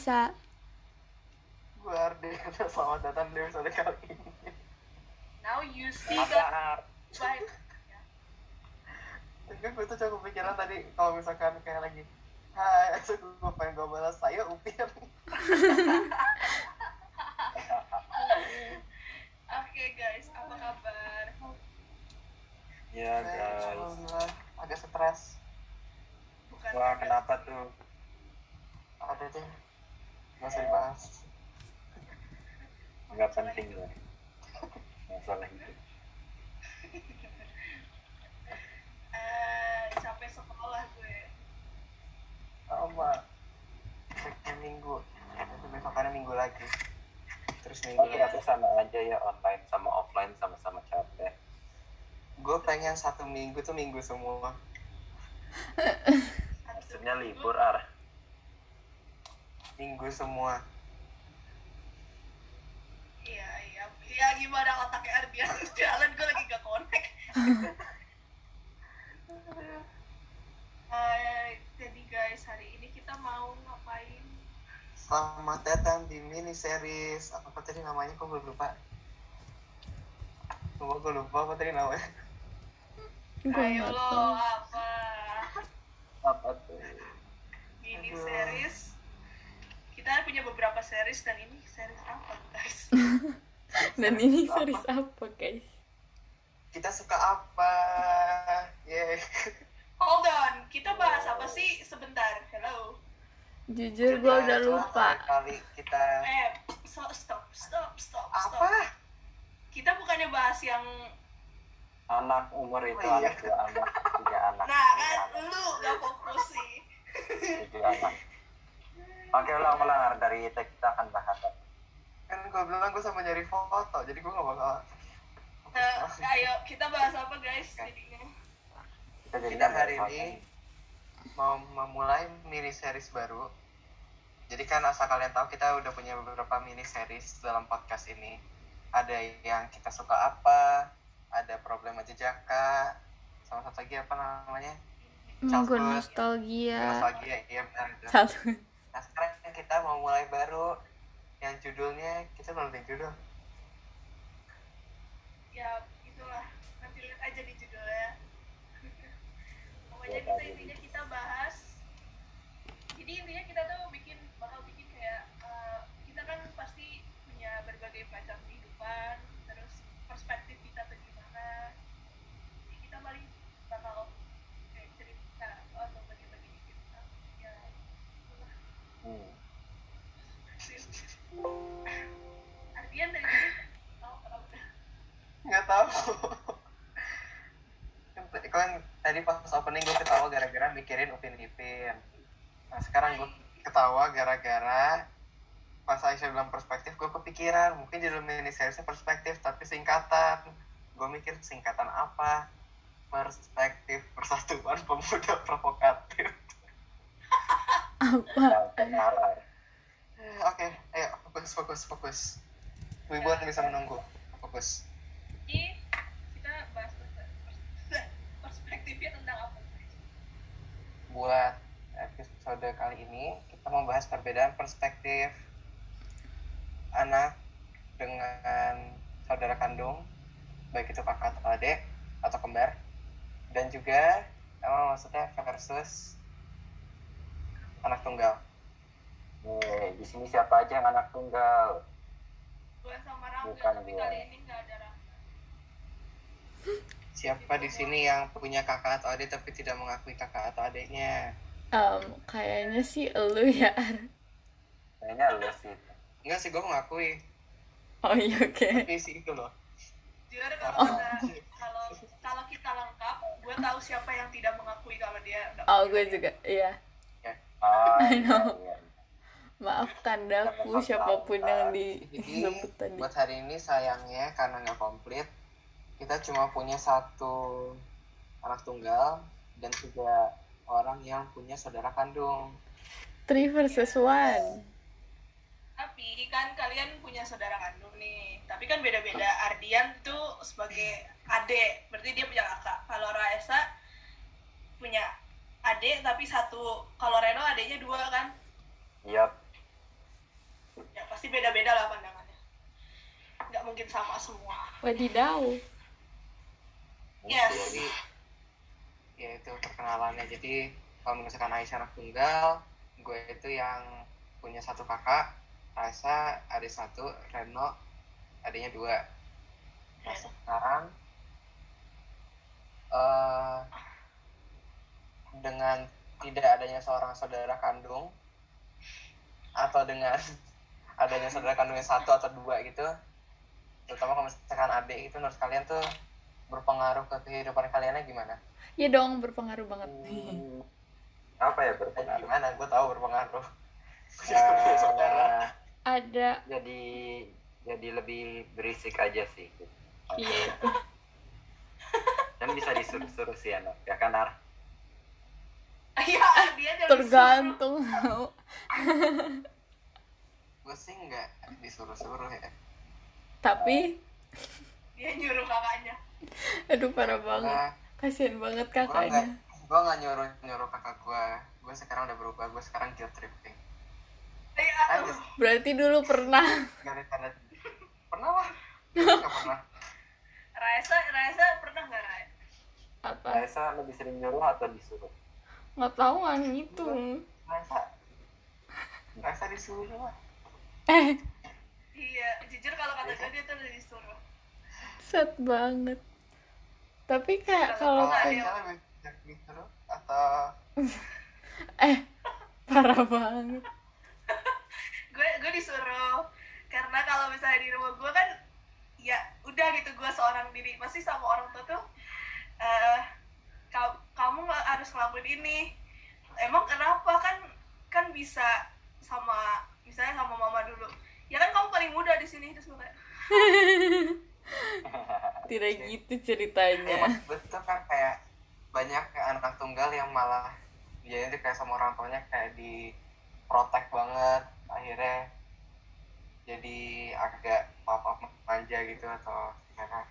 Raisa. Gue Ardi, selamat datang di episode kali ini. Now you see Apa the vibe. Enggak, gue tuh coba pikiran tadi kalau misalkan kayak lagi Hai, so gue pengen gue balas saya Upin Oke guys, apa kabar? Ya guys. Alhamdulillah, agak stres Bukan Wah kenapa tuh? Ada deh Gak usah dibahas Nggak penting ya. Masalah itu. Eh, capek sekolah gue. Sama Besoknya minggu Nanti besokannya minggu lagi Terus minggu Tapi lagi aku sama aja ya online sama offline sama-sama capek. Gue pengen satu minggu tuh minggu semua Maksudnya libur Ar. Minggu semua Iya, iya. Iya, gimana otaknya Ardian jalan gue lagi gak connect. Eh, jadi guys, hari ini kita mau ngapain? Selamat datang di mini series Apa tadi namanya kok gue lupa Gue gue lupa apa tadi namanya Ayo lo, apa? Apa tuh? Ini Aduh. series. Kita punya beberapa series dan ini series apa guys? Dan ini series apa, guys? Kita suka apa Yeay Hold on, kita bahas apa sih sebentar? Hello. Jujur gua udah lupa. Kali kita Eh, so, stop, stop, stop, stop. Apa? Kita bukannya bahas yang Anak umur itu Oh, iya. anak dua anak tiga anak. Nah kan lu gak fokus sih tujuh anak. Oke ulang-ulang Ar. dari itu kita akan bahas. Kan gue bilang gue sama nyari foto Jadi gue gak bakal Eh, Ayo kita bahas apa guys jadinya Kita jadi Kita hari ini Mau memulai mini series baru Jadi kan asal kalian tahu kita udah punya beberapa mini series dalam podcast ini Ada yang kita suka apa Ada problema jejaka Sama satu lagi apa namanya Hmm, Childhood. nostalgia. Nostalgia, iya benar. Nah sekarang kita mau mulai baru yang judulnya kita belum judul. Ya tadi pas opening gue ketawa gara-gara mikirin Upin Ipin. Nah sekarang gue ketawa gara-gara pas Aisyah bilang perspektif gue kepikiran mungkin judul mini seriesnya perspektif tapi singkatan gue mikir singkatan apa perspektif persatuan pemuda provokatif Apa? Eh, Oke, ayo fokus, fokus, fokus. Wibuan bisa menunggu. Fokus. Jadi kita bahas perspe- perspektifnya tentang apa guys? Buat episode kali ini, kita membahas perbedaan perspektif anak dengan saudara kandung, baik itu kakak atau adik atau kembar, dan juga emang versus anak tunggal. Nih, di sini siapa aja yang anak tunggal? Gue sama Rangga, Bukan tapi gua. kali ini nggak ada Rangga. Siapa di sini yang punya kakak atau adik tapi tidak mengakui kakak atau adiknya? Em, kayaknya sih elu ya. Kayaknya lu sih. Enggak sih, gue mengakui. Oh iya oke. Tapi sih itu loh. Jujur kalau kita kalau kalau kita lengkap, gue tahu siapa yang tidak mengakui kalau dia nggak Oh gue juga, iya. Oh, I know. iya, iya. Maafkan daku siapa pun yang Jadi disebut tadi. buat hari ini sayangnya karena nggak komplit, kita cuma punya satu anak tunggal dan tiga orang yang punya saudara kandung. Three versus one. Tapi kan kalian punya saudara kandung nih. Tapi kan beda-beda. Ardian tuh sebagai adik, berarti dia punya kakak. Kalau Raisa punya adik tapi satu kalau Reno adiknya dua kan Yap. ya pasti beda-beda lah pandangannya nggak mungkin sama semua Wadidaw. Yes. jadi ya itu perkenalannya jadi kalau misalkan Aisyah anak tunggal gue itu yang punya satu kakak Raisa adik satu Reno adiknya dua nah sekarang eh dengan tidak adanya seorang saudara kandung atau dengan adanya saudara kandungnya satu atau dua gitu terutama kalau misalkan adik itu menurut kalian tuh berpengaruh ke kehidupan kaliannya gimana? Ya dong berpengaruh banget. Hmm, apa ya berpengaruh? gimana? Gue tahu berpengaruh. Ya, saudara. Ada jadi jadi lebih berisik aja sih. iya. Dan bisa disuruh-suruh sih anak, ya kan Ar? iya dia jadi Tergantung. Gue sih nggak disuruh-suruh ya. Tapi dia nyuruh kakaknya aduh parah banget. Kasian banget gue nggak kakaknya. gue nggak nyuruh nyuruh kakak gue. Gue sekarang udah berubah. Gue sekarang guilt tripping. Berarti dulu pernah. pernah lah. Pernah. Raisa Raisa pernah nggak Rai Apa? Raisa lebih sering nyuruh atau disuruh? Nggak tahu nggak ngitung. Rasa rasa disuruh lah. Eh, iya jujur kalau kata gue dia tuh udah disuruh sad banget. Tapi kayak kalau lebih atau eh parah banget. Gue gue disuruh. Karena kalau misalnya di rumah gue kan ya udah gitu gue seorang diri. Pasti sama orang tua tuh eh ka- kamu nggak harus ngelakuin ini. Emang kenapa? Kan kan bisa sama misalnya sama mama dulu. Ya kan kamu paling muda di sini terus gue kayak Tidak gitu ya, ceritanya. tuh kan kayak banyak anak tunggal yang malah dia itu kayak sama orang tuanya kayak di banget akhirnya jadi agak papa manja gitu atau gimana?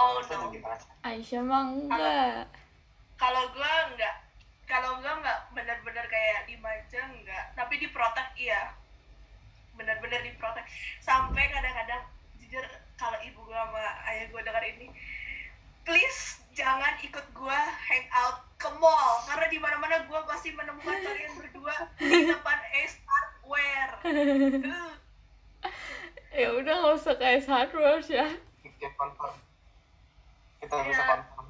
Oh no. gimana Aisyah mah enggak. kalau gue nggak kalau gue nggak benar-benar kayak dimanja nggak tapi diprotek iya. Benar-benar diprotek sampai kadang-kadang jujur kalau ibu gue sama ayah gue dengar ini please jangan ikut gue hangout ke mall. Karena di mana-mana gue pasti menemukan kalian berdua di depan Ace Uh, Ya udah nggak usah kayak hardware ya. kita confirm. Kita Iya. bisa confirm.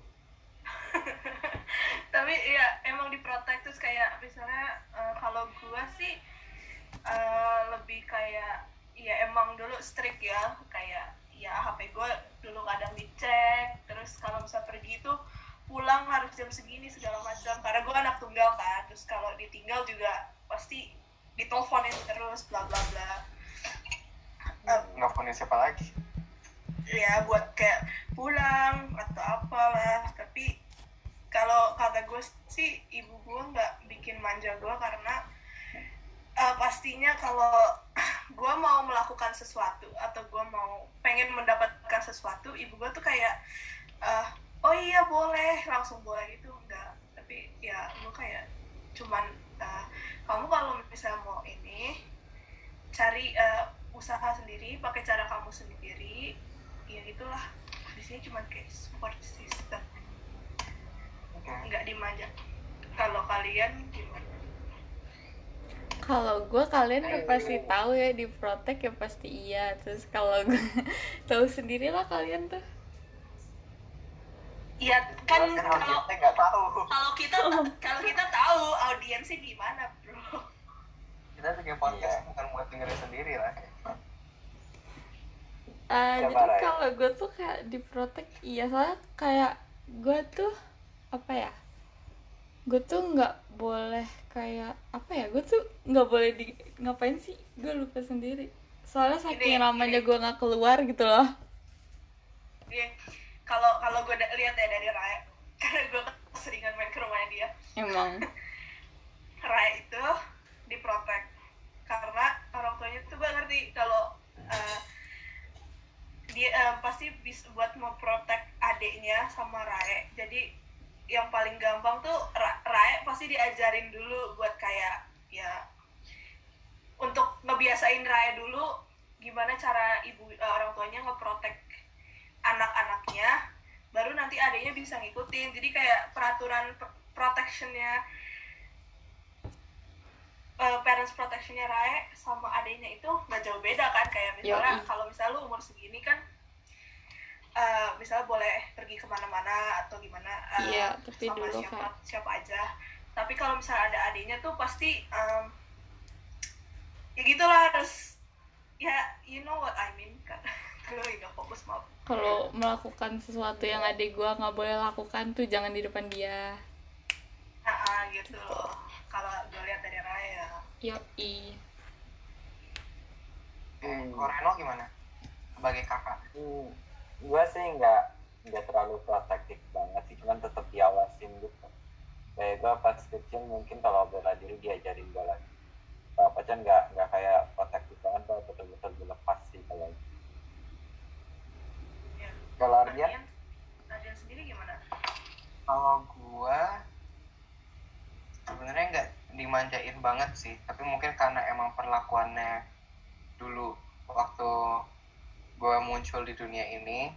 Tapi ya emang diprotek terus kayak misalnya eh, kalau gua sih eh, lebih kayak ya emang dulu strict ya. Kayak ya HP gue dulu kadang dicek. Terus kalau bisa pergi itu pulang harus jam segini segala macam. Karena gue anak tunggal kan. Terus kalau ditinggal juga pasti diteleponin terus bla bla bla. Punya siapa lagi? Ya buat kayak pulang atau apalah. Tapi kalau kata gue sih ibu gue nggak bikin manja gue karena eh, pastinya kalau gue mau melakukan sesuatu atau gue mau pengen mendapatkan sesuatu ibu gue tuh kayak eh, oh iya boleh. Langsung boleh gitu enggak. Tapi ya gue kayak cuman eh, kamu kalau misalnya mau ini cari eh, usaha sendiri pakai cara kamu sendiri ya gitulah di sini cuma kayak support system. Nggak dimanja kalau kalian gimana? Kalau gue kalian udah pasti tahu ya di protek ya pasti iya. Terus kalau gue tahu sendiri lah kalian tuh. Iya kan kalau audiensnya nggak tahu kalau kita kalau kita tahu audiensnya di mana bro kita bikin podcast Iya. bukan buat dengerin sendiri lah Eh, Siapa, jadi Ray? kalau gue tuh kayak di protek iya soalnya kayak gue tuh apa ya? Gue tuh nggak boleh kayak apa ya? Gue tuh nggak boleh di ngapain sih? Gue lupa sendiri. Soalnya saking ini. gue nggak keluar gitu loh. Iya kalau kalau gue lihat ya dari Raya karena gue seringan main ke rumahnya dia. Emang. Raya itu diprotek. Karena orang tuanya tuh gue ngerti kalau eh, dia eh, pasti bisa buat memprotek adiknya sama Raya. Jadi yang paling gampang tuh Ra- Rae pasti diajarin dulu buat kayak ya untuk ngebiasain Rae dulu gimana cara ibu eh, orang tuanya ngeprotek anak-anaknya baru nanti adiknya bisa ngikutin. Jadi kayak peraturan pr- protectionnya eh, parents protectionnya Rae sama adiknya itu nggak jauh beda kan? Kayak misalnya kalau misalnya lu umur segini kan eh, misalnya boleh pergi ke mana-mana atau gimana eh, Iya, tapi sama dulu siapa kayak- siapa aja. Tapi kalau misalnya ada adiknya tuh pasti em, ya gitulah harus ya you know what I mean kan gue kalau melakukan sesuatu yang adik gua nggak boleh lakukan tuh jangan di depan dia. Ah ah, gitu loh. Kalau gue lihat dari Raya. Yoi. Eh, Koreno gimana? Sebagai kakak. Hmm, gue sih nggak nggak terlalu protektif banget sih, cuman tetap diawasin gitu. Kayak gue pas kecil mungkin kalau bela diri diajarin gue lagi. Kalau pacan nggak nggak kayak protektif banget, gue betul-betul dilepas sih kalau. Kalau Ardian Ardian sendiri gimana? Kalau gua sebenarnya nggak dimanjain banget sih. Tapi mungkin karena emang perlakuannya dulu waktu gua muncul di dunia ini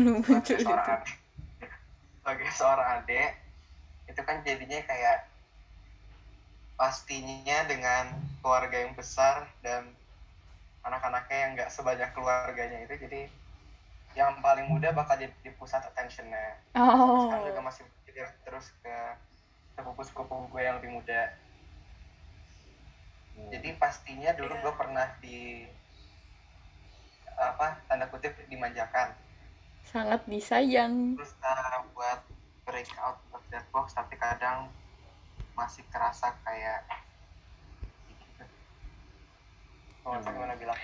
lu muncul sebagai seorang adik sebagai seorang adik itu kan jadinya kayak pastinya dengan keluarga yang besar dan anak-anaknya yang nggak sebanyak keluarganya itu jadi yang paling muda bakal jadi pusat attentionnya oh sekarang juga masih jadi terus ke sepupu-sepupu gue yang lebih muda Hmm. jadi pastinya dulu Iya. gue pernah di apa tanda kutip dimanjakan sangat disayang terus uh, buat break out of that box tapi kadang masih kerasa kayak gitu. Oh, Hmm. gimana bilang?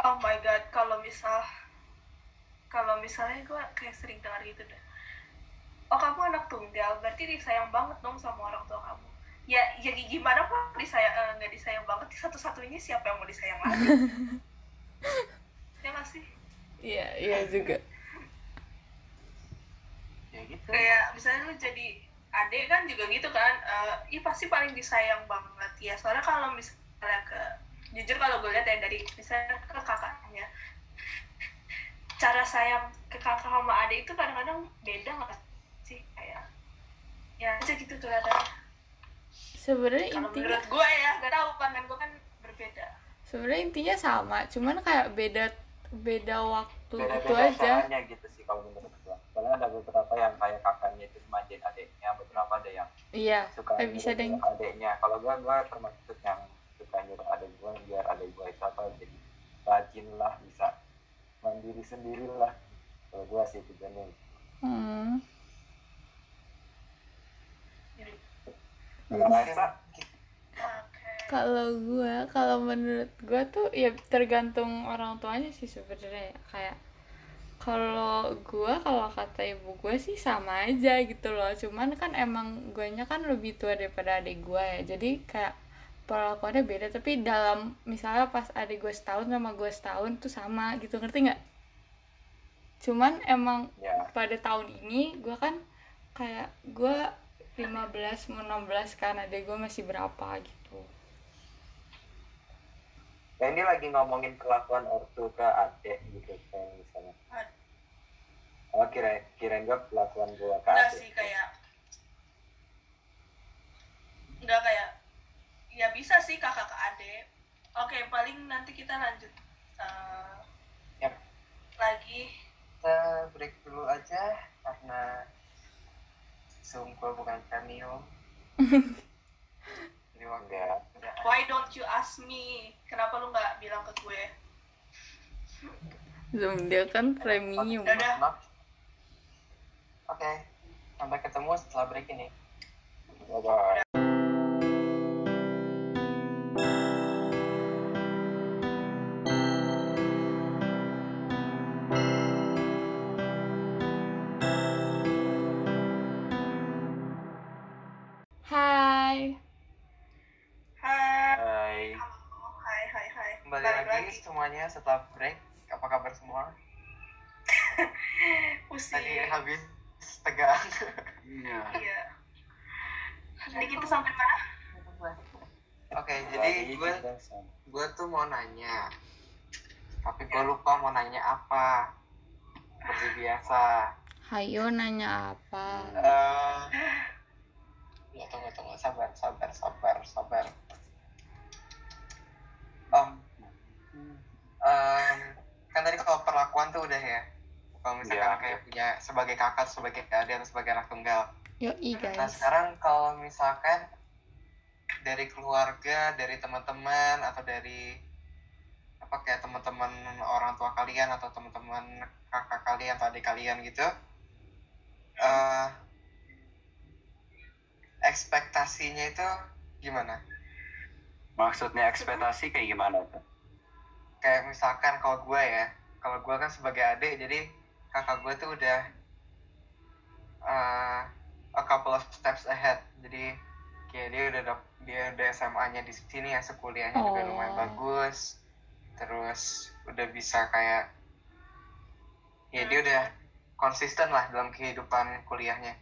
oh my god kalau misal kalau misalnya gue kayak sering dengar gitu deh. Oh kamu anak tunggal berarti disayang banget dong sama orang tua kamu. Ya ya gimana kok disayang eh, nggak disayang banget satu-satunya siapa yang mau disayang lagi? Ya nggak sih? Iya iya juga. Ya gitu. kayak misalnya lu jadi adik kan juga gitu kan eh ih pasti paling disayang banget. Ya soalnya kalau misalnya ke jujur kalau gue lihat ya dari misalnya ke kakaknya cara sayang ke kakak sama adik itu kadang-kadang beda nggak sih kayak ya aja gitu kelihatannya sebenarnya kalau intinya menurut gue ya gak tahu pandangan gue kan berbeda sebenarnya intinya sama cuman kayak beda beda waktu itu beda-beda aja caranya gitu sih kalau menurut gue. Soalnya ada beberapa yang kayak kakaknya itu manjain adiknya, beberapa ada yang iya suka eh, bisa deh nyuruh adiknya. Kalau gue gue termasuk yang suka nyuruh adik gue biar adik gue itu apa jadi rajin lah bisa mandiri sendiri lah. Kalau gue sih tujuannya hmm. jadi Kalau oke kalau menurut gua tuh ya tergantung orang tuanya sih sebenarnya ya. kayak kalau gua kalau kata ibu gua sih sama aja gitu loh cuman kan emang guanya kan lebih tua daripada adik gua ya jadi kayak perlakuannya beda tapi dalam misalnya pas adik gue setahun sama gue setahun tuh sama gitu ngerti nggak cuman emang ya pada tahun ini gue kan kayak gue 15 mau 16 kan adek gue masih berapa gitu Nah, ini lagi ngomongin kelakuan ortu ke adik gitu kayak misalnya. Oh kira kirain gue kelakuan gue ke enggak adik. sih kayak enggak kayak ya bisa sih kakak ke adik oke paling nanti kita lanjut eh, Yap. lagi Kita break dulu aja karena Zoom gue bukan premium. Jadi waktu why don't you ask me kenapa lu nggak bilang ke gue Zoom dia kan premium. Oke, sampai ketemu setelah break ini. Bye bye. Lagi, semuanya setelah break. Apa kabar semua? pusing. Tadi habis tegang. Iya. iya. Jadi kita sampai mana? Oke jadi gue gue tuh mau nanya. Tapi gue lupa mau nanya apa. Seperti biasa. Hayo nanya apa? Eh, ya tunggu tunggu. Sabar sabar sabar sabar oh em, kan tadi kalau perlakuan tuh udah ya kalau misalkan Iya. kayak punya sebagai kakak sebagai adik atau sebagai anak tunggal Yoi nah guys. sekarang kalau misalkan dari keluarga dari teman-teman atau dari apa kayak teman-teman orang tua kalian atau teman-teman kakak kalian atau adik kalian gitu eh ekspektasinya itu gimana Maksudnya ekspektasi kayak gimana tuh? Kayak misalkan kalau gue ya kalau gue kan sebagai adik jadi kakak gue tuh udah uh, a couple of steps ahead jadi kayak dia udah dia udah SMA-nya di sini ya sekuliahnya juga Oh. lumayan bagus terus udah bisa kayak ya dia udah konsisten lah dalam kehidupan kuliahnya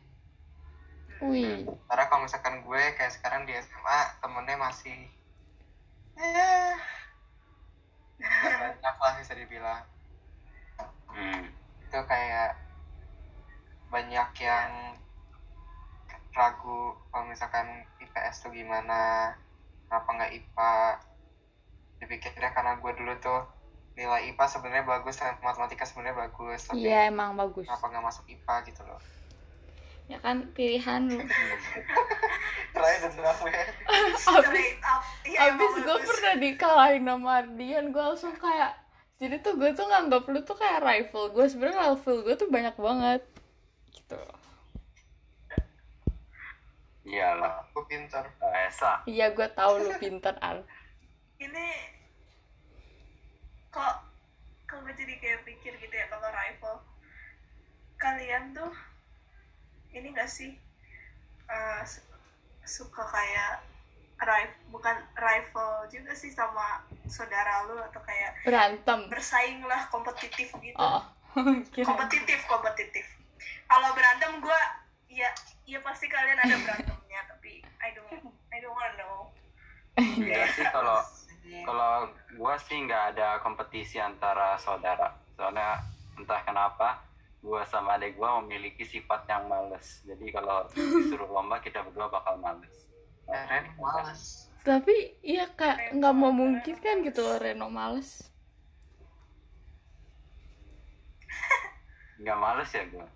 Wih. karena kalau misalkan gue kayak sekarang di SMA temennya masih ya banyak lah bisa dibilang Hmm. itu kayak banyak yang ragu kalau misalkan IPS tuh gimana kenapa nggak IPA dipikirnya karena gue dulu tuh nilai IPA sebenarnya bagus dan matematika sebenarnya bagus tapi Iya emang bagus. kenapa nggak masuk IPA gitu loh Ya kan pilihan lu. terakhir terakhir Abis iya abis gue pernah dikalahin sama Ardian gue langsung kayak jadi tuh gue tuh nganggap lu tuh kayak rival gue sebenarnya level gue tuh banyak banget gitu. Iyalah. aku pintar. Esa. iya gue tahu lu pinter Al ini kok kalau jadi kayak pikir gitu ya kalau rival kalian tuh ini gak sih? Eh, su- suka kayak rival bukan rival juga sih sama saudara lu atau kayak berantem. bersaing lah kompetitif gitu. Oh kira kompetitif kompetitif. Kalau berantem gue ya ya pasti kalian ada berantemnya tapi I don't I don't wanna know. Enggak sih kalau kalau gua sih nggak ada kompetisi antara saudara. Soalnya entah kenapa gua sama adik gua memiliki sifat yang males. Jadi kalau disuruh lomba kita berdua bakal males. Ren males tapi iya kayak nggak mau mungkin kan gitu loh Reno males Nggak males ya gua.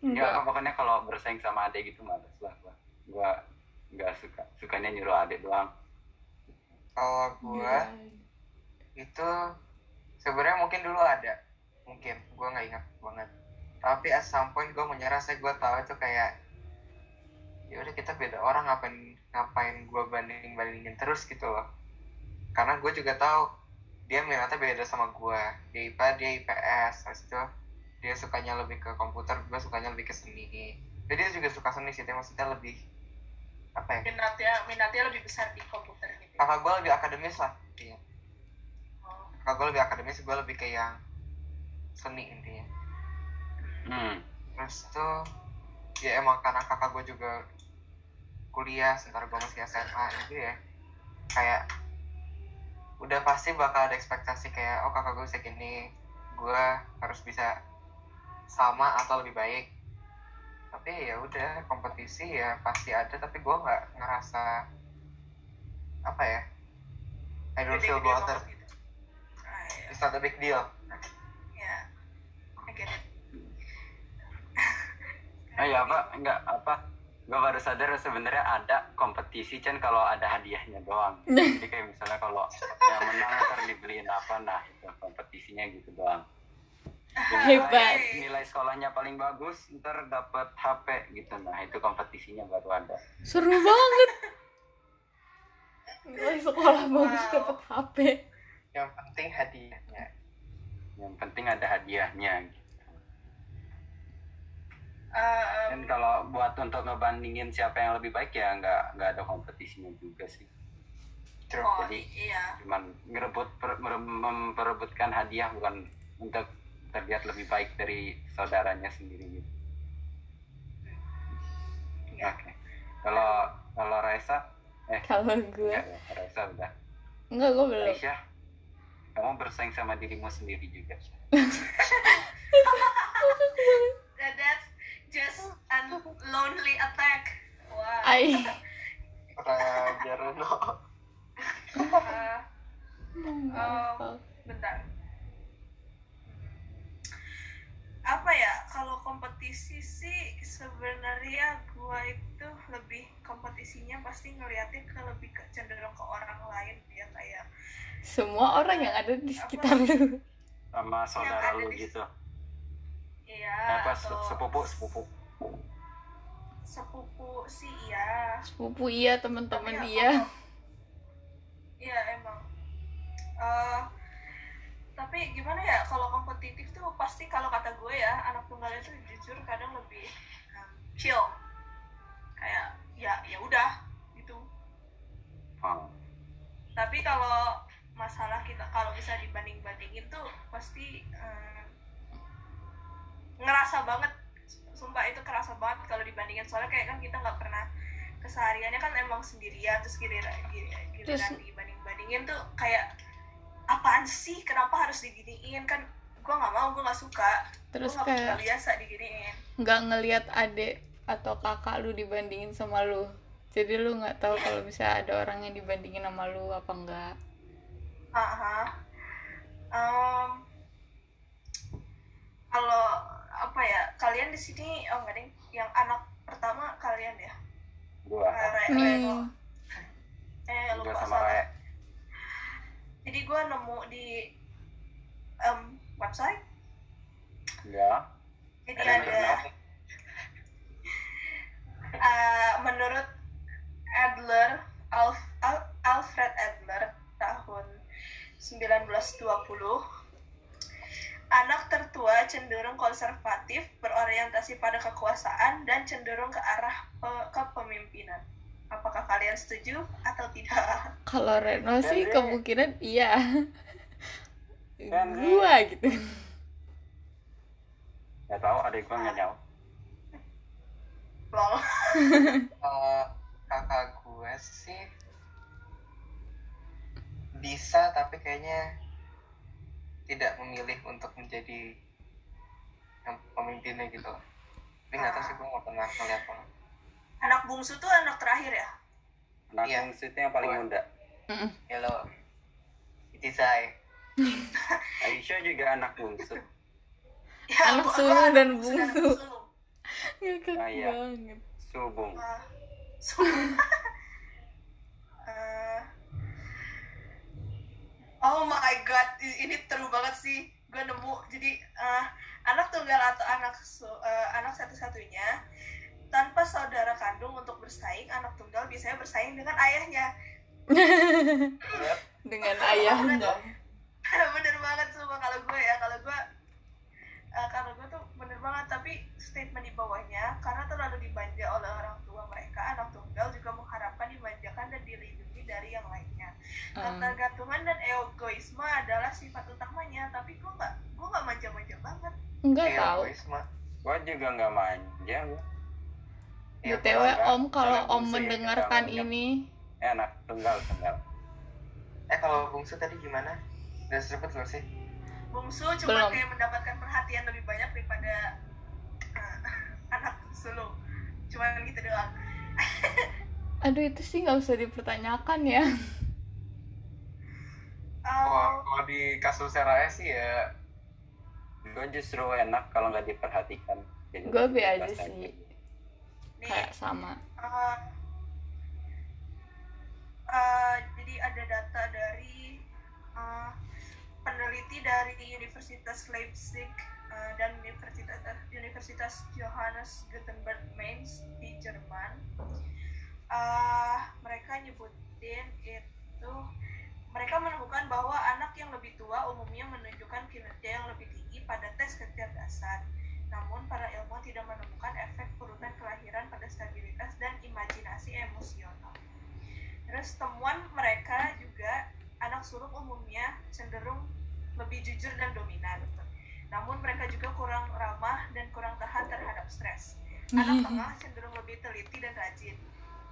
enggak Nggak, pokoknya kalau bersaing sama adik gitu males lah gua. Gua nggak suka. Sukanya nyuruh adik doang. kalau gue Iya. itu sebenarnya mungkin dulu ada mungkin gue nggak ingat banget tapi at some point gue menyerah saya gue tahu itu kayak ya udah kita beda orang ngapain ngapain gue banding bandingin terus gitu loh. Karena gue juga tahu dia minatnya beda sama gue dia IPA dia IPS terus itu dia sukanya lebih ke komputer gue sukanya lebih ke seni. Jadi dia juga suka seni sih maksudnya lebih apa ya? Minatnya minatnya lebih besar di komputer gitu kakak gue lebih akademis lah intinya. Oh. kakak gue lebih akademis gue lebih ke yang seni intinya Hmm. terus tuh ya emang karena kakak gue juga kuliah sementara gue masih SMA gitu ya kayak udah pasti bakal ada ekspektasi kayak oh kakak gue bisa gini gue harus bisa sama atau lebih baik tapi ya udah kompetisi ya pasti ada tapi gue nggak ngerasa apa ya I don't feel bothered gitu. Ah, iya. it's not a big deal ya I get it Oh iya apa? Enggak apa? Gue baru sadar sebenarnya ada kompetisi Chan kalau ada hadiahnya doang. Jadi kayak misalnya kalau yang menang ntar dibeliin apa, nah itu kompetisinya gitu doang. Hebat. nilai- sekolahnya paling bagus, ntar dapat HP gitu. Nah itu kompetisinya baru ada. seru banget nilai sekolah bagus Wow. dapet HP yang penting hadiahnya Yang penting ada hadiahnya. Gitu. Eh, Dan kalau buat untuk ngebandingin siapa yang lebih baik ya nggak nggak ada kompetisinya juga sih. True. oh Jadi- iya Cuman ngerebut per- memperebutkan hadiah bukan untuk terlihat lebih baik dari saudaranya sendiri gitu. ya Oke. Kalau kalau Raisa, eh kalau gue enggak ya, Raisa udah. enggak gue belum Aisyah, kamu bersaing sama dirimu sendiri juga. That's just a lonely attack. Wah Ai. Kurang ajar no Uh, um, bentar. Apa ya kalau kompetisi sih sebenarnya gua itu lebih kompetisinya pasti ngeliatnya ke lebih ke cenderung ke orang lain ya kayak semua orang yang ada di sekitar lu. Sama saudara lu di- gitu. Iya Apa atau sepupu sepupu. sepupu sih iya. Sepupu iya teman-teman ya iya. iya emang. Eh, tapi gimana ya kalau kompetitif tuh pasti kalau kata gue ya anak tunggal itu jujur kadang lebih um, chill. Kayak ya ya udah gitu. Oh. tapi kalau masalah kita kalau bisa dibanding bandingin tuh pasti eh, ngerasa banget sumpah itu kerasa banget kalau dibandingin. Soalnya kayak kan kita nggak pernah kesehariannya kan emang sendirian terus giliran giliran Terus- dibanding bandingin tuh kayak apaan sih? Kenapa harus diginiin? Kan gue nggak mau gue nggak suka. Terus nggak kayak biasa diginiin. nggak ngelihat adik atau kakak lu dibandingin sama lu. Jadi lu nggak tahu kalau misalnya ada orang yang dibandingin sama lu apa enggak Aha. Em, kalau apa ya kalian di sini oh enggak deh yang anak pertama kalian ya? Gua, Re- Reno eh gua lupa sama salah. Raya. jadi gue nemu di em, website. Ya. jadi Ada ada eh, menurut Adler Alf, Al- Alfred Adler tahun 1920 anak tertua cenderung konservatif berorientasi pada kekuasaan dan cenderung ke arah pe- kepemimpinan. Apakah kalian setuju atau tidak? Kalau Reno sih Jadi- kemungkinan iya. Kan- gua gitu. Gak tahu adek gua nggak jauh. lol. Kalau kakak gue sih bisa tapi kayaknya tidak memilih untuk menjadi yang pemimpinnya gitu tapi nggak tahu sih gue nggak pernah ngeliat banget anak bungsu tuh anak terakhir ya Anak Iya. bungsu itu yang paling muda. Hello it is I Aisyah juga anak bungsu. Ya, Anak sulung dan bungsu bungsu. ngakak Ah, iya. banget Subung. Ah, sulung. Eh, oh my god, ini true banget sih. Gue nemu jadi eh, anak tunggal atau anak su- eh, anak satu-satunya tanpa saudara kandung untuk bersaing, anak tunggal biasanya bersaing dengan ayahnya. dengan ayahnya bener banget semua kalau gue ya kalau gue eh, kalau gue tuh bener banget tapi statement di bawahnya karena terlalu dimanja oleh orang tua mereka anak tunggal juga mengharapkan dimanjakan dan dilindungi dari yang lainnya Hmm. ketergantungan dan egoisme adalah sifat utamanya tapi gue nggak gue nggak manja-manja banget enggak tahu Wisma. Gua juga nggak manja. Iya, btw om kalau om ya, mendengarkan ini Eh anak tunggal tunggal. eh kalau bungsu tadi gimana udah sebut belum sih bungsu cuma Belum. kayak mendapatkan perhatian lebih banyak daripada eh, anak sulung cuma gitu doang aduh itu sih nggak usah dipertanyakan ya Kalau di kasus Raya sih ya Gua justru enak kalau nggak diperhatikan. Lebih be aja bebas sih. nih kayak sama Uh, uh, jadi ada data dari uh, peneliti dari Universitas Leipzig uh, dan Universitas Universitas Johannes Gutenberg Mainz di Jerman. Uh, mereka nyebutin itu mereka menemukan bahwa anak yang lebih tua umumnya menunjukkan kinerja yang lebih tinggi pada tes kecerdasan. Namun, para ilmuwan tidak menemukan efek urutan kelahiran pada stabilitas dan imajinasi emosional. Terus temuan mereka juga anak sulung umumnya cenderung lebih jujur dan dominan. Namun mereka juga kurang ramah dan kurang tahan terhadap stres. Anak tengah cenderung lebih teliti teliti dan rajin.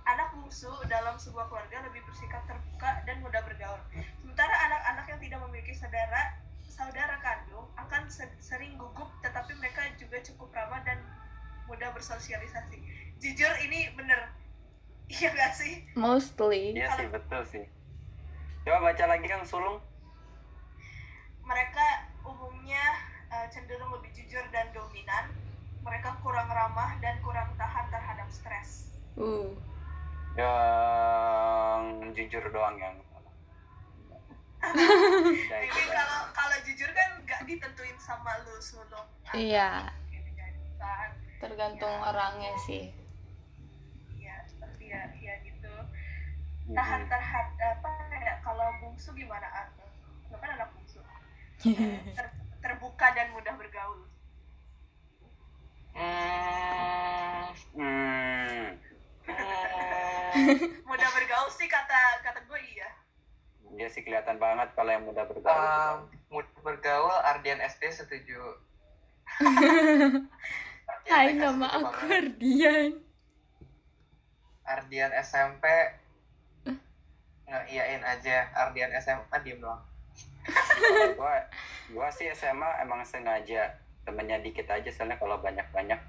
Anak bungsu dalam sebuah keluarga lebih bersikap terbuka dan mudah bergaul. Sementara anak-anak yang tidak memiliki saudara saudara kandung akan se- sering gugup, tetapi mereka juga cukup ramah dan mudah bersosialisasi. Jujur ini bener, iya gak sih? mostly Iya sih betul sih. Coba baca lagi yang sulung. Mereka umumnya eh, cenderung lebih jujur dan dominan. Mereka kurang ramah dan kurang tahan terhadap stres. uh Yang jujur doang yang. Ya, Jadi dah. kalau kalau jujur kan nggak ditentuin sama lu sulung. Iya. Gitu tergantung orangnya sih Iya, seperti ya, ya gitu. Tahan terhadap apa ya? Kalau bungsu gimana Arno? Lu kan anak bungsu. Ter- terbuka dan mudah bergaul. Sih kata kata gue iya. Dia sih kelihatan banget kalau yang mudah bergaul. um, mudah bergaul Ardian SD setuju. Hai nama aku banget. Ardian Ardian SMP ngeiyain aja Ardian SMA diem doang gua gua sih SMA emang sengaja temennya dikit aja soalnya kalau banyak banyak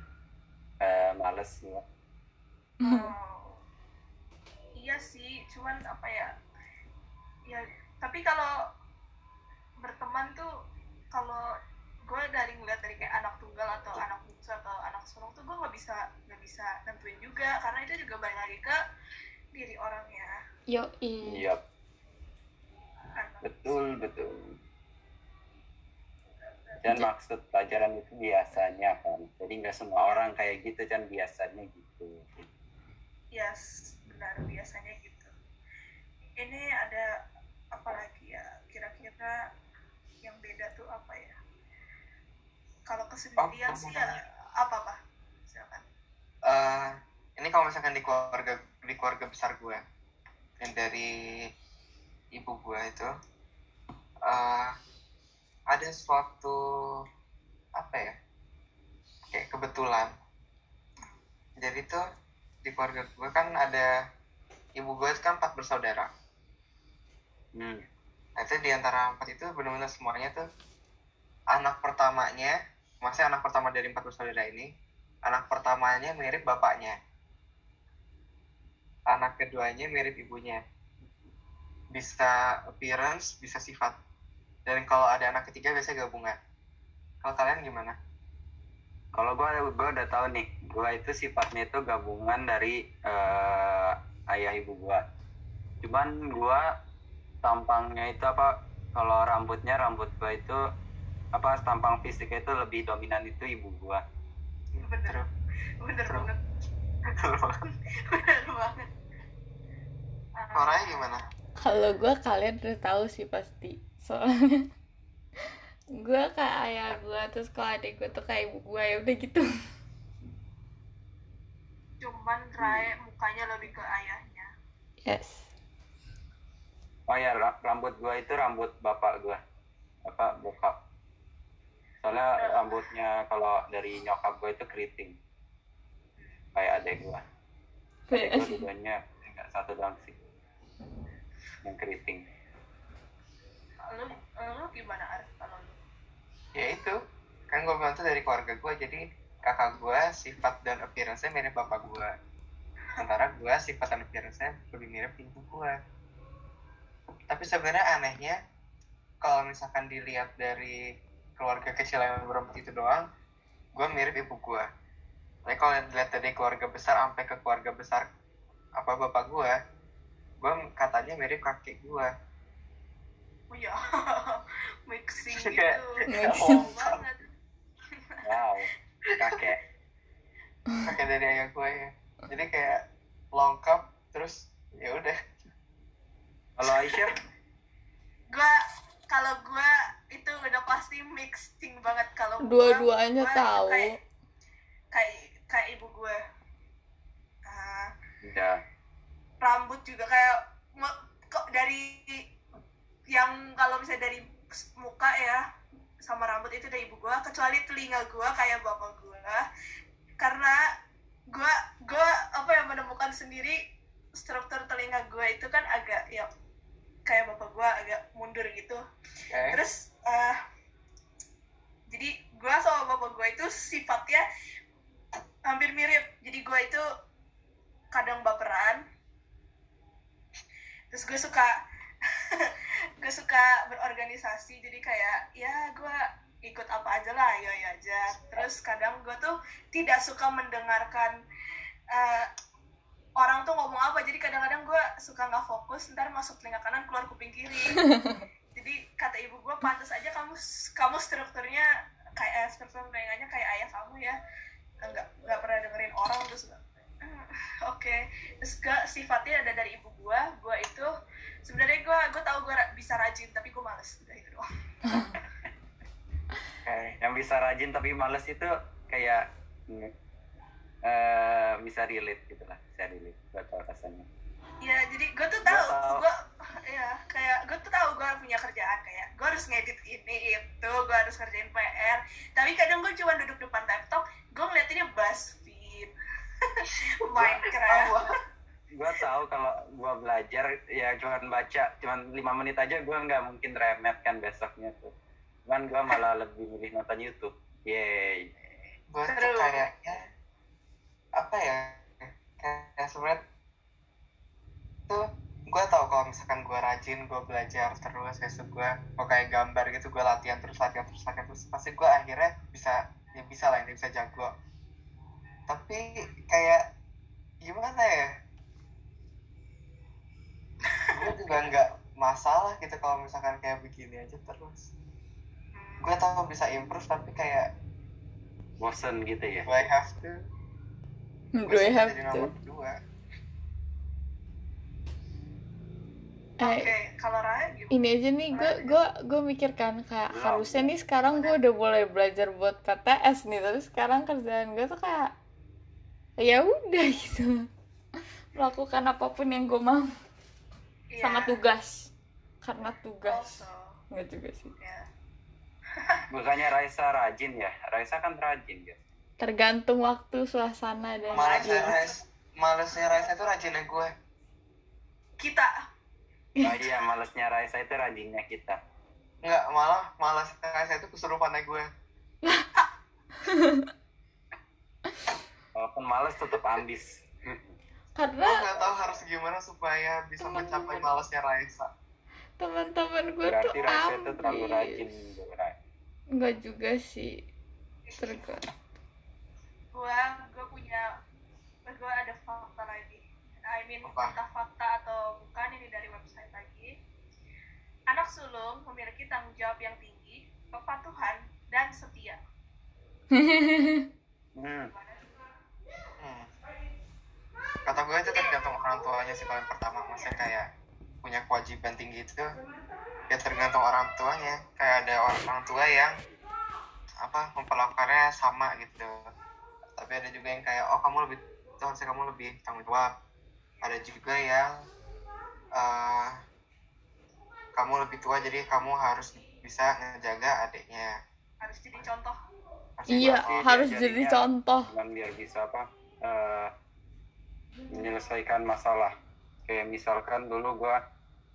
eh, males gua. Oh. Iya sih, cuman apa ya? Ya, tapi kalau berteman tuh kalau gue dari ngeliat dari kayak anak tunggal atau anak bungsu atau anak sulung tuh gue nggak bisa nggak bisa nentuin juga karena itu juga balik lagi ke diri orangnya yo Iya, betul betul. Dan maksud pelajaran itu biasanya kan. Jadi nggak semua orang kayak gitu kan biasanya gitu. yes benar biasanya gitu. Ini ada apa lagi ya? Kira-kira yang beda tuh apa ya? Kalau kesendirian Oh, sih ya apa apa silakan. Eh, ini kalau misalkan di keluarga di keluarga besar gue yang dari ibu gue itu eh, ada suatu apa ya? Kayak kebetulan. Jadi tuh di keluarga gue kan ada ibu gue kan empat bersaudara Hmm. Nah, itu di antara empat itu benar-benar semuanya tuh anak pertamanya, maksudnya anak pertama dari empat bersaudara ini, anak pertamanya mirip bapaknya. Anak keduanya mirip ibunya. Bisa appearance, bisa sifat. Dan kalau ada anak ketiga biasanya gabungan. Kalau kalian gimana? Kalau gua gua udah tahu nih, gua itu sifatnya itu gabungan dari eh, ayah ibu gua. Cuman gua tampangnya itu apa? Kalau rambutnya rambut gua itu apa tampang fisiknya itu lebih dominan itu ibu gua. bener bener banget bener banget Orangnya gimana? kalau gue kalian udah tahu sih pasti soalnya gue kayak ayah gue terus kalau adik gue tuh kayak ibu gue ya udah gitu cuman Rai mukanya lebih ke ayahnya yes Oh ya ra- rambut gua itu rambut bapak gua. Apa bokap. Soalnya rambutnya kalau dari nyokap gua itu keriting. Kayak adek gua. Adek gua dulunya enggak satu doang sih. Yang keriting. lu lu gimana Ar kalau lu Ya itu, kan gue bilang tuh dari keluarga gue, jadi kakak gue sifat dan appearance-nya mirip bapak gue. Sementara gue sifat dan appearance-nya lebih mirip ibu gue. Tapi sebenarnya anehnya, kalau misalkan dilihat dari keluarga kecil yang berempat itu doang, gue mirip ibu gue. Tapi kalau dilihat dari keluarga besar sampai ke keluarga besar apa bapak gue, gue katanya mirip kakek gue. oh ya mixing gitu Mixing. Banget Wow. Kakek. kakek dari ayah gue ya. Jadi kayak lengkap terus ya udah Kalau Aisyah, gua kalau gua itu udah pasti mixing banget kalau Dua-duanya tahu. kayak kayak kayak ibu gua Ah, udah. rambut juga kayak kok dari yang kalau misalnya dari muka ya sama rambut itu dari ibu gua kecuali telinga gua kayak bapak gua. Karena gue gue apa ya menemukan sendiri struktur telinga gue itu kan agak ya kayak bapak gue agak mundur gitu. Oke. terus eh, jadi gue sama bapak gue itu sifatnya hampir mirip. Jadi gue itu kadang baperan. Terus gue suka gue suka berorganisasi jadi kayak ya gue ikut apa aja lah ya ya aja. Terus kadang gue tuh tidak suka mendengarkan eh, orang tuh ngomong apa. Jadi kadang-kadang gue suka nggak fokus ntar masuk telinga kanan keluar kuping kiri. Jadi kata ibu gue pantas aja kamu kamu strukturnya kayak eh, struktur telinganya kayak ayah kamu ya. Nggak nggak pernah dengerin orang terus "Hmm, oke. Terus ke sifatnya ada dari ibu gue gue itu sebenarnya gue gue tahu gue ra- bisa rajin tapi gue males. Udah itu doang. Kayak yang bisa rajin tapi males itu kayak eh bisa relate gitu lah bisa relate gak tau rasanya ya jadi gue tuh tahu. gue ya kayak gue tuh tahu gue punya kerjaan kayak gue harus ngedit ini itu gue harus kerjain PR tapi kadang gue cuma duduk depan laptop gue ngeliatinnya BuzzFeed. Minecraft gue tahu kalau gue belajar ya cuman baca cuman lima menit aja gue nggak mungkin remet kan besoknya tuh. Cuman gue malah lebih milih nonton YouTube. Yay gue tuh Seru. kayak ya, apa ya kayak sebenarnya tuh gue tau kalau misalkan gue rajin gue belajar terus besok gue gue kayak gambar gitu gue latihan terus latihan terus latihan terus pasti gue akhirnya bisa ya bisa lah ini bisa jago. Tapi kayak gimana ya gue juga nggak masalah gitu kalau misalkan kayak begini aja terus. Gue tau bisa improve tapi kayak bosen gitu ya? Do I have to? Do I have jadi to? nomor dua oke eh kalau Raya gimana? ini aja nih gue gue gue mikirkan kayak harusnya nih sekarang gue udah mulai belajar buat PTS nih tapi sekarang kerjaan gue tuh kayak ya udah gitu. Melakukan apa pun yang gue mau Iya. sama tugas. Karena tugas. Also, nggak juga sih. Ya. bukannya Raisa rajin ya. Raisa kan rajin guys tergantung waktu suasana dan malesnya Rais. Malesnya Rais itu rajinnya gue. Kita. Oh iya malesnya Raisa itu rajinnya kita. Nggak malah malesnya Rais itu kesurupannya gue. Walaupun males tetap ambis gue karena nggak tahu harus gimana supaya bisa mencapai malesnya Raisa. teman-teman gue tuh berarti Raisa itu terlalu rajin ambis nggak juga sih. Tergantung gue gue punya gue ada fakta lagi. I mean Apa? entah fakta atau bukan ini dari website lagi. Anak sulung memiliki tanggung jawab yang tinggi kepatuhan dan setia. Hmm. Kata gue itu tergantung orang tuanya sih paling pertama. Maksudnya kayak punya kewajiban tinggi itu ya tergantung orang tuanya. Kayak ada orang, orang tua yang apa memperlakukannya sama gitu. Tapi ada juga yang kayak oh kamu lebih itu harusnya kamu lebih tanggung jawab. Ada juga yang eh, kamu lebih tua jadi kamu harus bisa ngejaga adiknya. Harus jadi contoh. Harus iya harus jadi jadinya- contoh. biar bisa apa eh, menyelesaikan masalah. Kayak misalkan dulu gua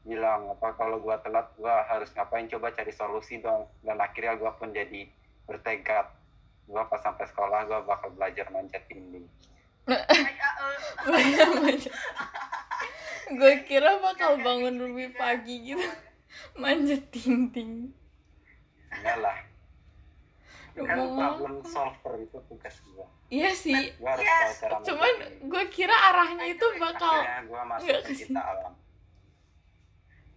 bilang apa kalau gua telat gua harus ngapain? Coba cari solusi dong. Dan akhirnya gua pun jadi bertekad. Gua pas sampai sekolah gua bakal belajar manjat dinding gue kira bakal bangun lebih pagi gitu. Manjat dinding. Enggak lah kan problem solver itu tugas gua. Iya sih. Gua harus Yes, tahu cara cuman gue kira arahnya itu bakal gua masuk ke kita alam.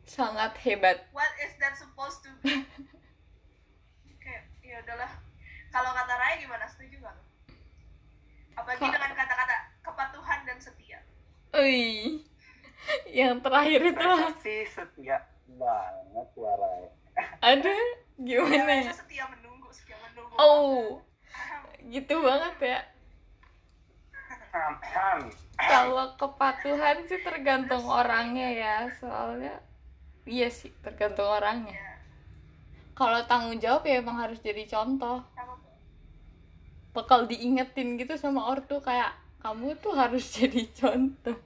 Sangat hebat. What is that supposed to be? Kayak ya udahlah. Kalau kata Raya gimana? Setuju gak lo? apalagi Kak- dengan kata-kata kepatuhan dan setia. Ui, yang terakhir itu lah. setia banget suaranya. Ada ya, gimana ya? Raya setia menunggu oh. Gitu banget ya. Kalau kepatuhan sih tergantung orangnya ya. Soalnya iya sih tergantung orangnya. Ya kalau tanggung jawab ya emang harus jadi contoh. Bakal diingetin gitu sama ortu kayak kamu tuh harus jadi contoh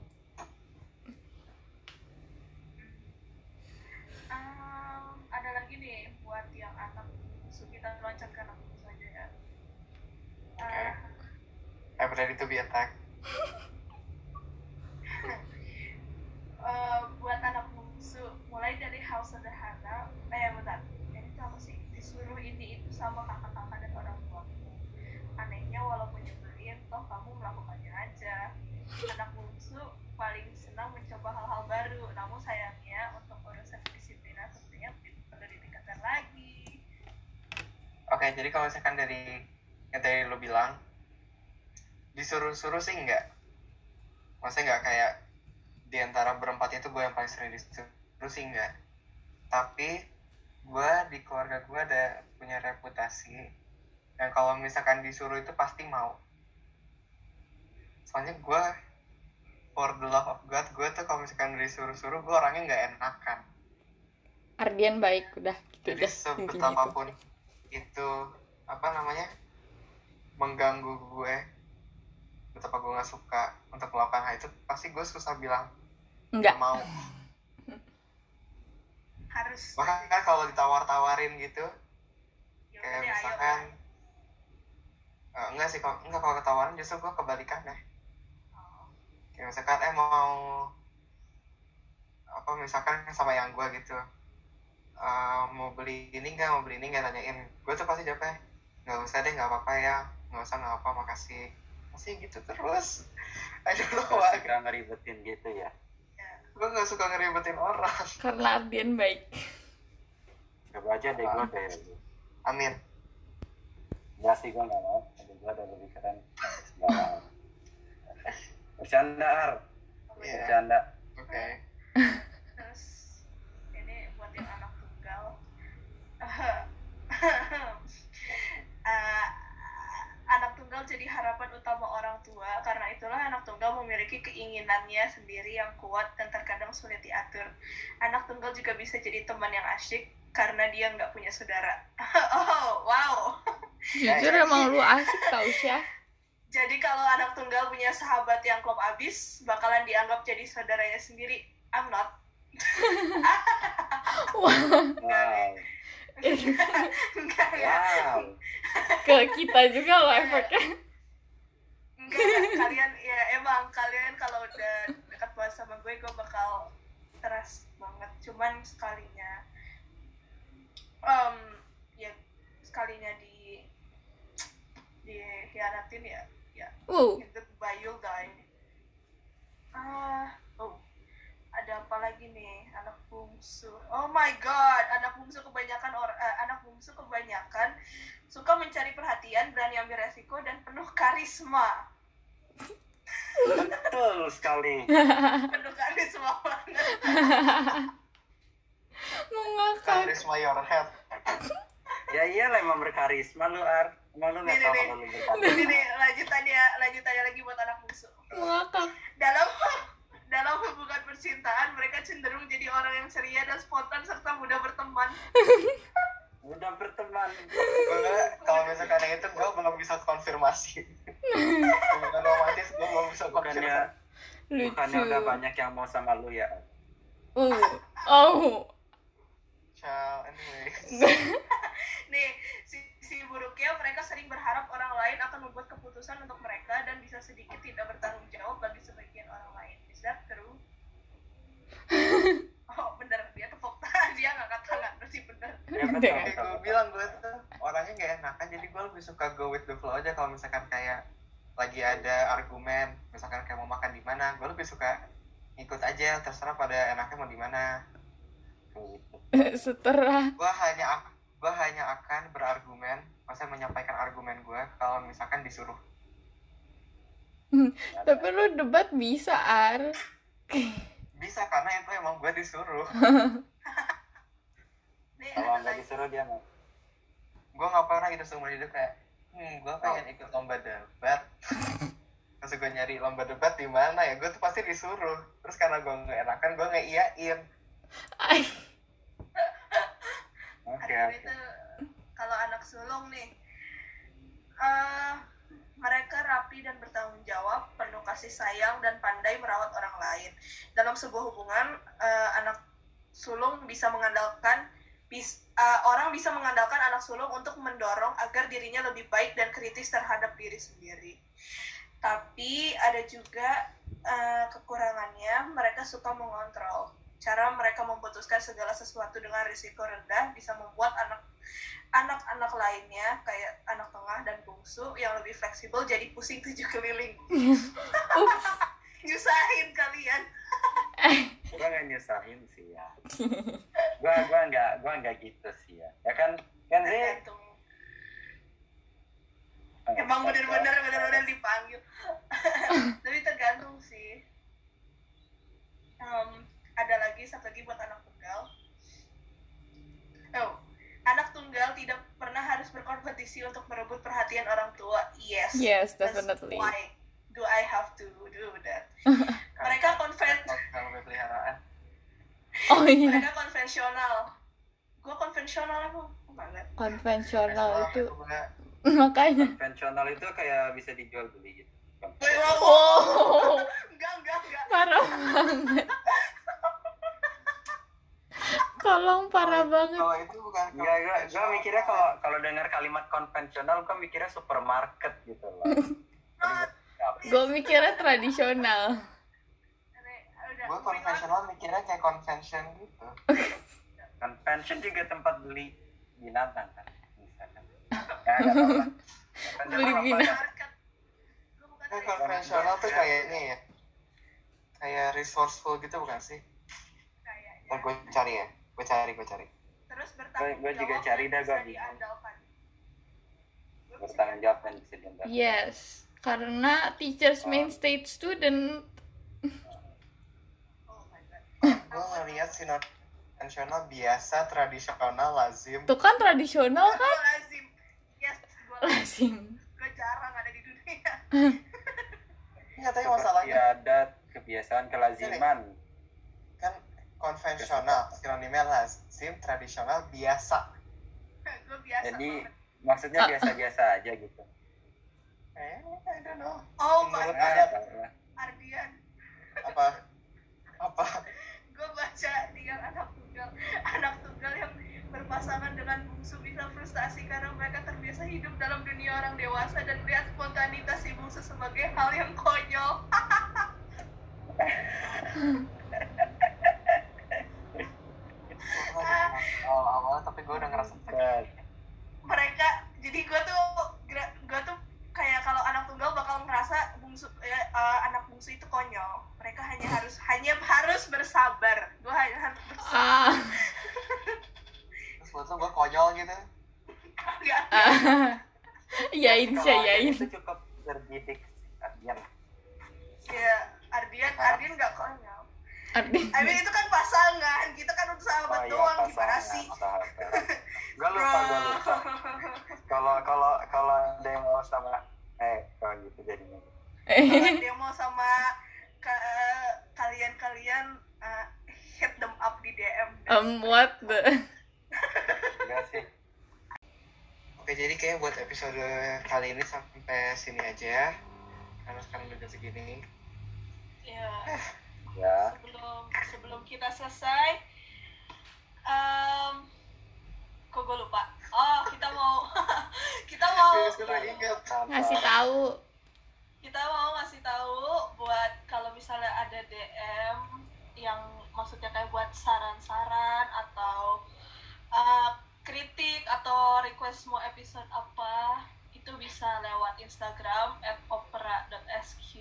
Um, ada lagi nih buat yang anak bungsu kita loncat ke anak bungsu aja ya. Uh, I'm ready to be attacked. uh, buat anak bungsu mulai dari hal sederhana eh bentar. Ini tuh apa sih? Disuruh ini itu sama kakak-kakak dan orang tuamu anehnya walaupun nyebelin toh kamu melakukannya aja. Anak bungsu paling senang mencoba hal-hal baru. Namun sayangnya untuk urusan kedisiplinan tentunya perlu ditingkatkan lagi. Oke, jadi kalau misalkan dari yang tadi lo bilang, disuruh-suruh sih enggak. Maksudnya enggak kayak di antara berempat itu gue yang paling sering disuruh sih enggak. Tapi gue di keluarga gue ada punya reputasi yang kalau misalkan disuruh itu pasti mau. Soalnya gue for the love of God, gue tuh kalau misalkan disuruh-suruh gue orangnya nggak enakan. Ardian baik udah gitu jadi dah intinya itu sebetapapun itu apa namanya mengganggu gue betapa gue nggak suka untuk melakukan hal itu? Pasti gue susah bilang enggak nggak mau. Harus. Bahkan kan kalau ditawar-tawarin gitu ya kayak misalkan eh, enggak sih kalau enggak kalau ketawaran justru gue kebalikan deh. Oh, kayak misalkan eh mau apa misalkan sama yang gue gitu eh, mau beli ini enggak mau beli ini enggak tanyain. Gue tuh pasti jawabnya nggak usah deh nggak apa-apa ya nggak usah nggak apa makasih masih gitu terus. Gak why suka ngeribetin gitu ya. Gue nggak suka ngeribetin orang. Karena Ardian baik. Coba aja deh gue deh amin. Enggak sih gue gak mau. Ada gue ada lebih keren. Gak mau. Bercanda Ar. Iya. Bercanda. Oke ini buat yang anak tunggal Eh, jadi harapan utama orang tua. Karena itulah anak tunggal memiliki keinginannya sendiri yang kuat dan terkadang sulit diatur. Anak tunggal juga bisa jadi teman yang asyik karena dia nggak punya saudara. Oh wow. Jujur emang lu asik tau Syah. Jadi kalau anak tunggal punya sahabat yang klop abis bakalan dianggap jadi saudaranya sendiri. I'm not. Wow enggak ya Wow. Ke kita juga loh efeknya enggak kalian ya emang kalian kalau udah dekat banget sama gue gue bakal trust banget. Cuman sekalinya um, ya sekalinya di dihianatin ya ya. Uh. Itu bayul die ah ada apa lagi nih? Anak bungsu. Oh my god anak bungsu kebanyakan orang anak bungsu kebanyakan suka mencari perhatian berani ambil resiko dan penuh karisma. Betul sekali. Penuh karisma. Banget mengakak. Charisma your head. Ya iyalah emang berkarisma lu Ar. Emang lu gak Nih, tau nih, kalau lu ini berkarisma nih lanjutannya lanjutannya lagi buat anak bungsu. Mengakak. Dalam dalam hubungan percintaan mereka cenderung jadi orang yang ceria dan spontan serta mudah berteman. Udah berteman. Gue kalau misalkan yang itu gue belum bisa konfirmasi. Hubungan romantis gue belum bisa Bukannya konfirmasi. lucu. Bukannya udah banyak yang mau sama lu ya? Uh oh. Ciao, anyway nih si, si buruknya mereka sering berharap orang lain akan membuat keputusan untuk mereka dan bisa sedikit tidak bertanggung jawab bagi sebagian orang lain that true oh bener. Dia tepuk tangan. Dia ngangkat tangan. Berarti bener. Ya kayak betul, gue bilang gue tuh orangnya gak enakan jadi gue lebih suka go with the flow aja kalau misalkan kayak lagi ada argumen. Misalkan kayak mau makan di mana gue lebih suka ikut aja. Terserah pada enaknya mau di mana. Setelah gue hanya gue hanya akan berargumen maksudnya menyampaikan argumen gue kalau misalkan disuruh tapi lu debat bisa ar. Bisa karena itu emang gue disuruh. Nih Kalau nggak lagi. disuruh dia mau. Gue nggak pernah gitu seumur hidup kayak hmm gue pengen ikut lomba debat. Terus gue nyari lomba debat di mana ya? Gue tuh pasti disuruh. Terus karena gue nggak enakan gue nggak iyain Oke. itu kalau anak sulung nih. Eh Mereka rapi dan bertanggung jawab, penuh kasih sayang dan pandai merawat orang lain. Dalam sebuah hubungan, eh, anak sulung bisa mengandalkan bis- eh, orang bisa mengandalkan anak sulung untuk mendorong agar dirinya lebih baik dan kritis terhadap diri sendiri. Tapi ada juga eh, kekurangannya, mereka suka mengontrol. Cara mereka memutuskan segala sesuatu dengan risiko rendah bisa membuat anak anak-anak lainnya kayak anak tengah dan bungsu yang lebih fleksibel jadi pusing tujuh keliling. Ups. Nyusahin kalian. Gua nggak nyusahin sih ya. Gua gua nggak gua nggak gitu sih ya. Ya kan kan sih Tergantung. Emang bener-bener bener-bener dipanggil. Tapi tergantung sih. Em, ada lagi satu lagi buat anak tunggal. Oh, anak tunggal tidak pernah harus berkompetisi untuk merebut perhatian orang tua. Yes. Yes, That's definitely. Why do I have to do that? Mereka konven peliharaan Oh iya, mereka konvensional. Gue konvensional emang banget. konvensional itu makanya. konvensional itu kayak bisa dijual beli gitu. Oh, Enggak, enggak, enggak. parah banget. Tolong parah banget. kalau itu bukan gua, gua konvensional. mikirnya kalau kalau dengar kalimat konvensional, gua mikirnya supermarket gitu loh. Gue mikirnya tradisional. Gue konvensional mikirnya kayak convention gitu Convention juga tempat beli binatang kan. Ya, Beli binatang. Konvensional tuh kayaknya ya kayak resourceful gitu bukan sih kayaknya. ntar gue cari ya gue cari gue cari Terus bertanggung Gua- gua juga cari dah, bisa Bertanggung jawab dan bisa diandalkan. Yes, karena teachers main state student. Oh my god. gue ngeliat sinot konvensional biasa tradisional lazim Tuh kan tradisional kan? lazim. Yes, gua lazim. Gua jarang ada di dunia. nggak tahu Seperti masalahnya adat, kebiasaan, kelaziman. Konvensional sinonimnya lazim tradisional biasa Gua biasa Jadi banget. maksudnya Ah. biasa-biasa aja gitu. eh I don't know Oh my menurut god. adat Ardian. apa apa Gue baca di yang anak tunggal. Anak tunggal yang berpasangan dengan bungsu bisa frustasi karena mereka terbiasa hidup dalam dunia orang dewasa dan melihat spontanitas si bungsu sebagai hal yang konyol. gue udah ngerasa mereka jadi gue tuh gue tuh kayak kalau anak tunggal bakal ngerasa bungsu ya, eh, anak bungsu itu konyol. Mereka hanya harus hanya harus bersabar. Gue hanya harus bersabar. Ah, terus lo gue konyol gitu? Yain kalau saya Ardian yain. itu cukup terdidik Ardian. ya Ardian Ardian nggak konyol Ardi. I mean itu kan pasangan kita kan untuk sahabat Oh iya, doang gimana sih. Gua lupa, gua lupa. Kalau kalau kalau ada yang mau sama eh kalau gitu jadinya. Kalau dia mau sama ka- kalian-kalian uh, hit them up di DM Um, what the? Enggak sih. oke jadi kayak buat episode kali ini sampai sini aja ya karena sekarang udah segini ya Ya. sebelum sebelum kita selesai um, kok gue lupa oh kita mau kita mau Ngasih tahu. kita mau ngasih tahu buat kalau misalnya ada DM yang maksudnya kayak buat saran-saran atau uh, kritik atau request mau episode apa itu bisa lewat Instagram at opera.sq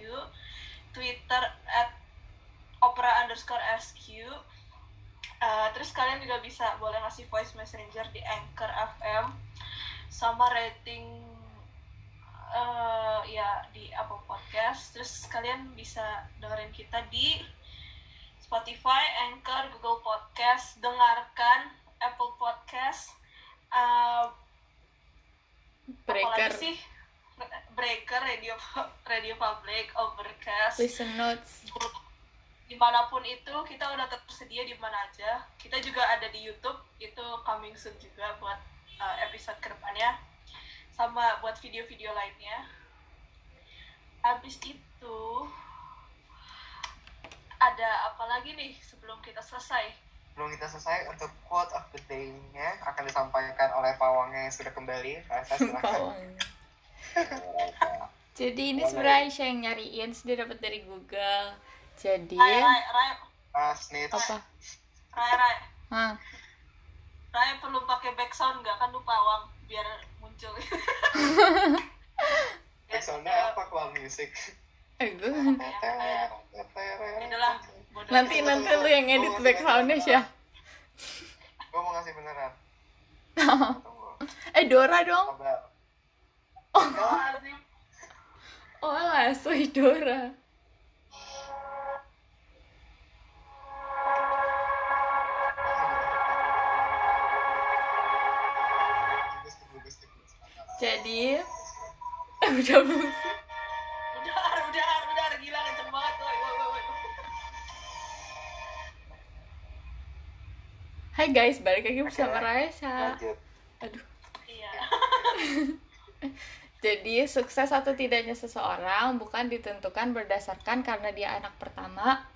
Twitter at opera underscore sq Uh, terus kalian juga bisa boleh ngasih voice messenger di Anchor FM sama rating eh ya di Apple Podcast. Terus kalian bisa dengerin kita di Spotify, Anchor, Google Podcast. Dengarkan Apple Podcast. Eh, Breaker. Sih? Breaker, Radio Radio Public, Overcast. Listen notes. Di mana pun itu kita udah tersedia di mana aja kita juga ada di YouTube itu coming soon juga buat uh, episode ke depannya sama buat video-video lainnya habis itu ada apa lagi nih sebelum kita selesai Belum kita selesai untuk quote of the day-nya akan disampaikan oleh pawangnya yang sudah kembali. Rasa. Jadi ini sebenarnya Aisyah yang nyariin, dia dapat dari Google. Jadi Rai Rai Rai Ah, snitch. apa? Rai Rai Hah? Rai perlu pakai background nggak kan lu pawang biar muncul Backsoundnya apa? Clown music. Eh, nanti nanti lu yang edit backgroundnya sih. Gue mau ngasih beneran. Eh Dora dong. Oh lah, soy Dora. Udah belum sih? udah udah udah gila kenceng banget woi woi woi woi. Hai guys, balik lagi bersama. Raisa. Aduh. iya Jadi sukses atau tidaknya seseorang bukan ditentukan berdasarkan karena dia anak pertama,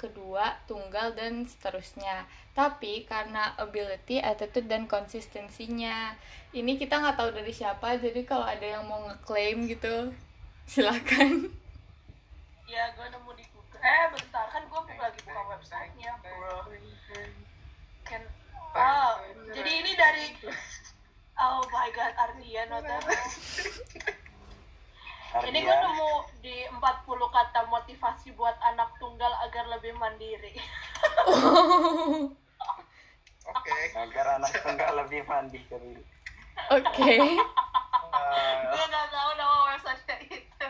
kedua, tunggal dan seterusnya. Tapi karena ability, attitude dan konsistensinya. Ini kita nggak tahu dari siapa, jadi kalau ada yang mau ngeklaim gitu, silakan. ya gue nemu di Google eh bentar kan gue lagi buka websitenya bro kan oh jadi ini dari oh my god Ardian Ini gue nemu di 40 kata motivasi buat anak tunggal agar lebih mandiri Oke. agar anak tunggal lebih mandiri. Oke. Eh, gue gak tahu nama website itu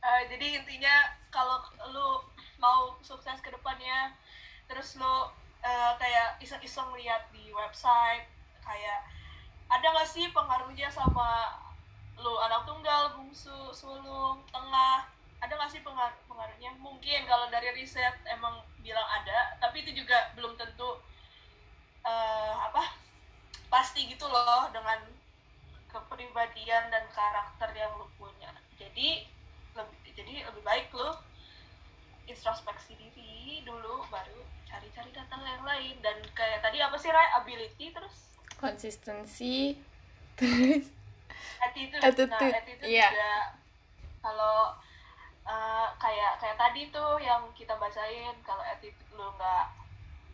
Eh, jadi intinya kalau lu mau sukses ke depannya terus lu eh, kayak iseng-iseng lihat di website kayak ada gak sih pengaruhnya sama lu anak tunggal bungsu sulung tengah. Ada gak sih pengaruh pengaruhnya? Mungkin kalau dari riset emang bilang ada tapi itu juga belum tentu eh, apa pasti gitu loh dengan kepribadian dan karakter yang lu punya. Jadi lebih jadi lebih baik lu introspeksi diri dulu baru cari-cari data yang lain. Dan kayak tadi apa sih Rai? Ability terus? Konsistensi. Terus attitude, Attitude, nah attitude iya. juga kalau eh, kayak kayak tadi tuh yang kita bacain kalau attitude lu nggak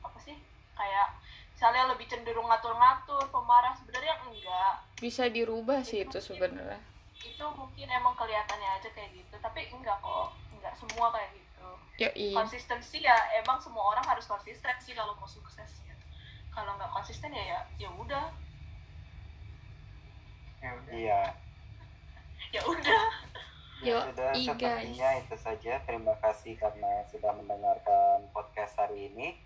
apa sih kayak misalnya lebih cenderung ngatur-ngatur pemarah sebenarnya enggak bisa dirubah sih itu sebenarnya. itu mungkin emang kelihatannya aja kayak gitu tapi enggak kok enggak semua kayak gitu Yoi. konsistensi ya emang semua orang harus konsisten sih kalau mau sukses ya. kalau nggak konsisten ya ya ya udah ya udah. Iya. ya udah Yo, Ya sudah, i, sepertinya guys. itu saja. Terima kasih karena sudah mendengarkan podcast hari ini.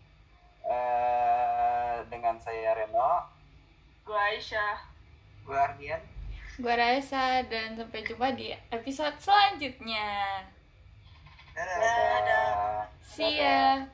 Eh, dengan saya Reno. gue Aisyah Gue Ardian. Gua Raisa dan sampai jumpa di episode selanjutnya. Dadah. Dadah. Dadah. See ya.